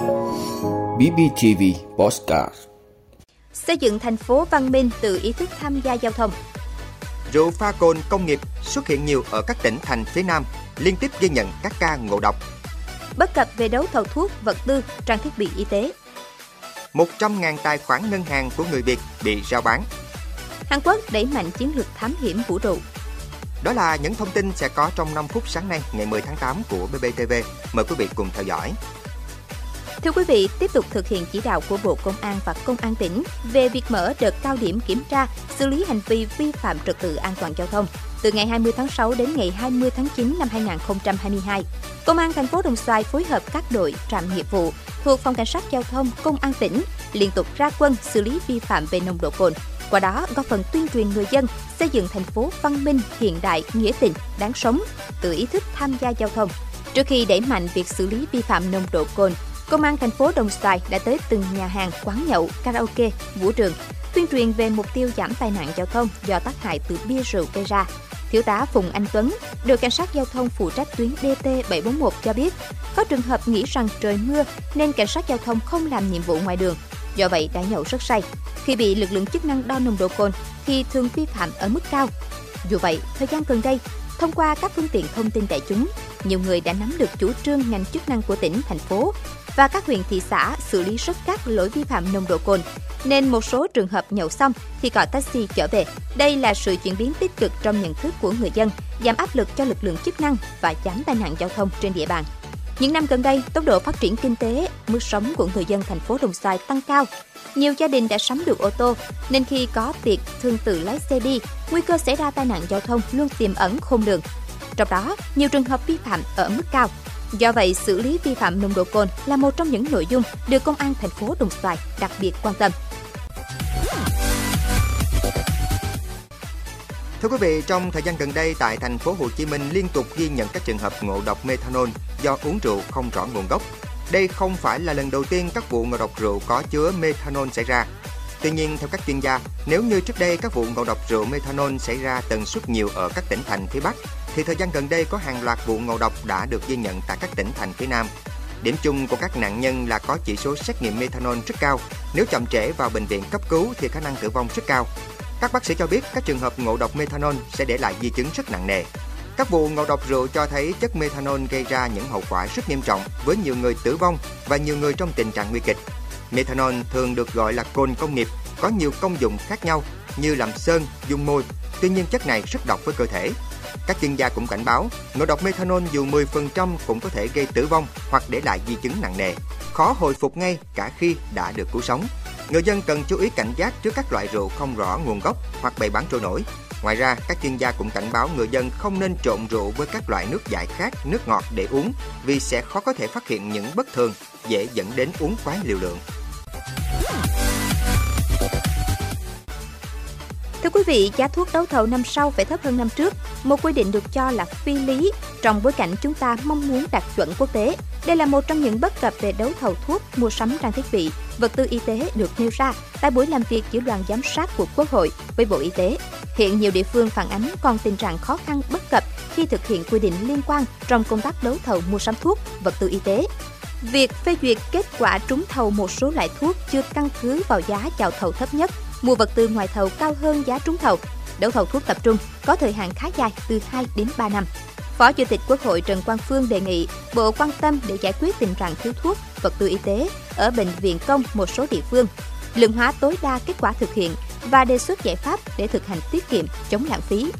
BBTV Postcard Xây dựng thành phố văn minh từ ý thức tham gia giao thông. Rượu pha cồn công nghiệp xuất hiện nhiều ở các tỉnh thành phía Nam, liên tiếp ghi nhận các ca ngộ độc. Bất cập về đấu thầu thuốc, vật tư, trang thiết bị y tế. 100.000 tài khoản ngân hàng của người Việt bị rao bán. Hàn Quốc đẩy mạnh chiến lược thám hiểm vũ trụ. Đó là những thông tin sẽ có trong 5 phút sáng nay ngày 10 tháng 8 của BBTV. Mời quý vị cùng theo dõi. Thưa quý vị, tiếp tục thực hiện chỉ đạo của Bộ Công an và Công an tỉnh về việc mở đợt cao điểm kiểm tra, xử lý hành vi vi phạm trật tự an toàn giao thông từ ngày 20 tháng 6 đến ngày 20 tháng 9 năm 2022. Công an thành phố Đồng Xoài phối hợp các đội trạm nghiệp vụ thuộc Phòng Cảnh sát Giao thông Công an tỉnh liên tục ra quân xử lý vi phạm về nồng độ cồn, qua đó góp phần tuyên truyền người dân xây dựng thành phố văn minh, hiện đại, nghĩa tình, đáng sống, tự ý thức tham gia giao thông. Trước khi đẩy mạnh việc xử lý vi phạm nồng độ cồn, Công an thành phố Đồng Xoài đã tới từng nhà hàng, quán nhậu, karaoke, vũ trường, tuyên truyền về mục tiêu giảm tai nạn giao thông do tác hại từ bia rượu gây ra. Thiếu tá Phùng Anh Tuấn, đội cảnh sát giao thông phụ trách tuyến DT 741 cho biết, có trường hợp nghĩ rằng trời mưa nên cảnh sát giao thông không làm nhiệm vụ ngoài đường. Do vậy đã nhậu rất say. Khi bị lực lượng chức năng đo nồng độ cồn thì thường vi phạm ở mức cao. Dù vậy, thời gian gần đây, thông qua các phương tiện thông tin đại chúng, nhiều người đã nắm được chủ trương ngành chức năng của tỉnh, thành phố và các huyện thị xã xử lý rất các lỗi vi phạm nồng độ cồn, nên một số trường hợp nhậu xong thì gọi taxi trở về. Đây là sự chuyển biến tích cực trong nhận thức của người dân, giảm áp lực cho lực lượng chức năng và giảm tai nạn giao thông trên địa bàn. Những năm gần đây, tốc độ phát triển kinh tế, mức sống của người dân thành phố Đồng Xoài tăng cao. Nhiều gia đình đã sắm được ô tô, nên khi có việc thường tự lái xe đi, nguy cơ xảy ra tai nạn giao thông luôn tiềm ẩn khôn lường. Trong đó, nhiều trường hợp vi phạm ở mức cao. Do vậy, xử lý vi phạm nồng độ cồn là một trong những nội dung được Công an thành phố Đồng Xoài đặc biệt quan tâm. Thưa quý vị, trong thời gian gần đây tại thành phố Hồ Chí Minh liên tục ghi nhận các trường hợp ngộ độc methanol do uống rượu không rõ nguồn gốc. Đây không phải là lần đầu tiên các vụ ngộ độc rượu có chứa methanol xảy ra. Tuy nhiên, theo các chuyên gia, nếu như trước đây các vụ ngộ độc rượu methanol xảy ra tần suất nhiều ở các tỉnh thành phía Bắc, thì thời gian gần đây có hàng loạt vụ ngộ độc đã được ghi nhận tại các tỉnh thành phía Nam. Điểm chung của các nạn nhân là có chỉ số xét nghiệm methanol rất cao. Nếu chậm trễ vào bệnh viện cấp cứu thì khả năng tử vong rất cao. Các bác sĩ cho biết các trường hợp ngộ độc methanol sẽ để lại di chứng rất nặng nề. Các vụ ngộ độc rượu cho thấy chất methanol gây ra những hậu quả rất nghiêm trọng với nhiều người tử vong và nhiều người trong tình trạng nguy kịch. Methanol thường được gọi là cồn công nghiệp, có nhiều công dụng khác nhau như làm sơn, dung môi. Tuy nhiên chất này rất độc với cơ thể. Các chuyên gia cũng cảnh báo, ngộ độc methanol dù 10% cũng có thể gây tử vong hoặc để lại di chứng nặng nề, khó hồi phục ngay cả khi đã được cứu sống. Người dân cần chú ý cảnh giác trước các loại rượu không rõ nguồn gốc hoặc bày bán trôi nổi. Ngoài ra, các chuyên gia cũng cảnh báo người dân không nên trộn rượu với các loại nước giải khát, nước ngọt để uống vì sẽ khó có thể phát hiện những bất thường, dễ dẫn đến uống quá liều lượng. Quý vị, giá thuốc đấu thầu năm sau phải thấp hơn năm trước, một quy định được cho là phi lý trong bối cảnh chúng ta mong muốn đạt chuẩn quốc tế. Đây là một trong những bất cập về đấu thầu thuốc, mua sắm trang thiết bị, vật tư y tế được nêu ra tại buổi làm việc giữa đoàn giám sát của Quốc hội với Bộ Y tế. Hiện nhiều địa phương phản ánh còn tình trạng khó khăn bất cập khi thực hiện quy định liên quan trong công tác đấu thầu mua sắm thuốc, vật tư y tế. Việc phê duyệt kết quả trúng thầu một số loại thuốc chưa căn cứ vào giá chào thầu thấp nhất mua vật tư ngoài thầu cao hơn giá trúng thầu. Đấu thầu thuốc tập trung có thời hạn khá dài từ 2 đến 3 năm. Phó Chủ tịch Quốc hội Trần Quang Phương đề nghị Bộ quan tâm để giải quyết tình trạng thiếu thuốc, vật tư y tế ở bệnh viện công một số địa phương, lượng hóa tối đa kết quả thực hiện và đề xuất giải pháp để thực hành tiết kiệm, chống lãng phí.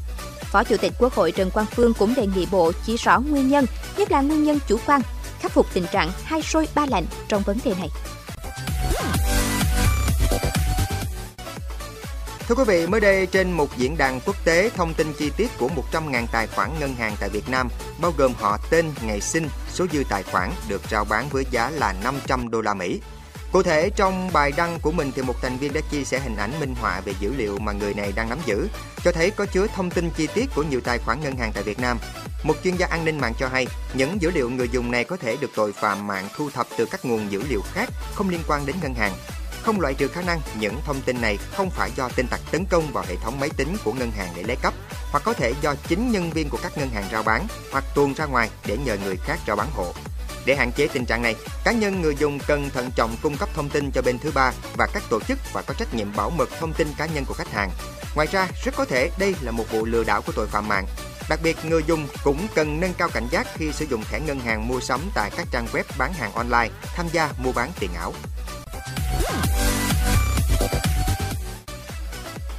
Phó Chủ tịch Quốc hội Trần Quang Phương cũng đề nghị Bộ chỉ rõ nguyên nhân, nhất là nguyên nhân chủ quan, khắc phục tình trạng hai sôi ba lạnh trong vấn đề này. Thưa quý vị, mới đây trên một diễn đàn quốc tế thông tin chi tiết của 100.000 tài khoản ngân hàng tại Việt Nam, bao gồm họ tên, ngày sinh, số dư tài khoản được rao bán với giá là 500 đô la Mỹ. Cụ thể trong bài đăng của mình thì một thành viên đã chia sẻ hình ảnh minh họa về dữ liệu mà người này đang nắm giữ, cho thấy có chứa thông tin chi tiết của nhiều tài khoản ngân hàng tại Việt Nam. Một chuyên gia an ninh mạng cho hay, những dữ liệu người dùng này có thể được tội phạm mạng thu thập từ các nguồn dữ liệu khác không liên quan đến ngân hàng không loại trừ khả năng những thông tin này không phải do tin tặc tấn công vào hệ thống máy tính của ngân hàng để lấy cắp, hoặc có thể do chính nhân viên của các ngân hàng rao bán hoặc tuôn ra ngoài để nhờ người khác rao bán hộ. Để hạn chế tình trạng này, cá nhân người dùng cần thận trọng cung cấp thông tin cho bên thứ ba và các tổ chức và có trách nhiệm bảo mật thông tin cá nhân của khách hàng. Ngoài ra, rất có thể đây là một vụ lừa đảo của tội phạm mạng. Đặc biệt, người dùng cũng cần nâng cao cảnh giác khi sử dụng thẻ ngân hàng mua sắm tại các trang web bán hàng online, tham gia mua bán tiền ảo.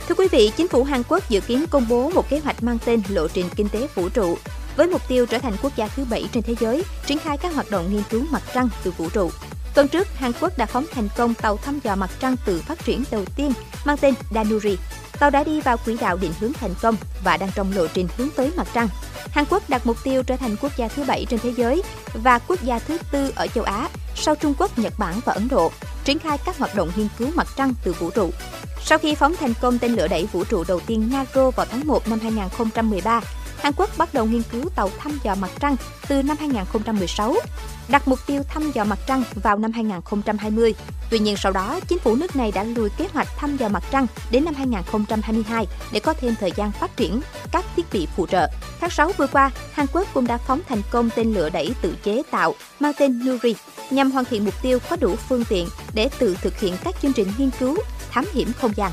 Thưa quý vị, chính phủ Hàn Quốc dự kiến công bố một kế hoạch mang tên Lộ trình Kinh tế Vũ trụ với mục tiêu trở thành quốc gia thứ bảy trên thế giới triển khai các hoạt động nghiên cứu mặt trăng từ vũ trụ. Tuần trước, Hàn Quốc đã phóng thành công tàu thăm dò mặt trăng tự phát triển đầu tiên mang tên Danuri. Tàu đã đi vào quỹ đạo định hướng thành công và đang trong lộ trình hướng tới mặt trăng. Hàn Quốc đặt mục tiêu trở thành quốc gia thứ bảy trên thế giới và quốc gia thứ tư ở châu Á sau Trung Quốc, Nhật Bản và Ấn Độ, triển khai các hoạt động nghiên cứu mặt trăng từ vũ trụ. Sau khi phóng thành công tên lửa đẩy vũ trụ đầu tiên Naro vào tháng 1 năm 2013, Hàn Quốc bắt đầu nghiên cứu tàu thăm dò mặt trăng từ năm 2016, đặt mục tiêu thăm dò mặt trăng vào năm 2020. Tuy nhiên sau đó, chính phủ nước này đã lùi kế hoạch thăm dò mặt trăng đến năm 2022 để có thêm thời gian phát triển các thiết bị phụ trợ. Tháng 6 vừa qua, Hàn Quốc cũng đã phóng thành công tên lửa đẩy tự chế tạo mang tên Nuri nhằm hoàn thiện mục tiêu có đủ phương tiện để tự thực hiện các chương trình nghiên cứu, thám hiểm không gian.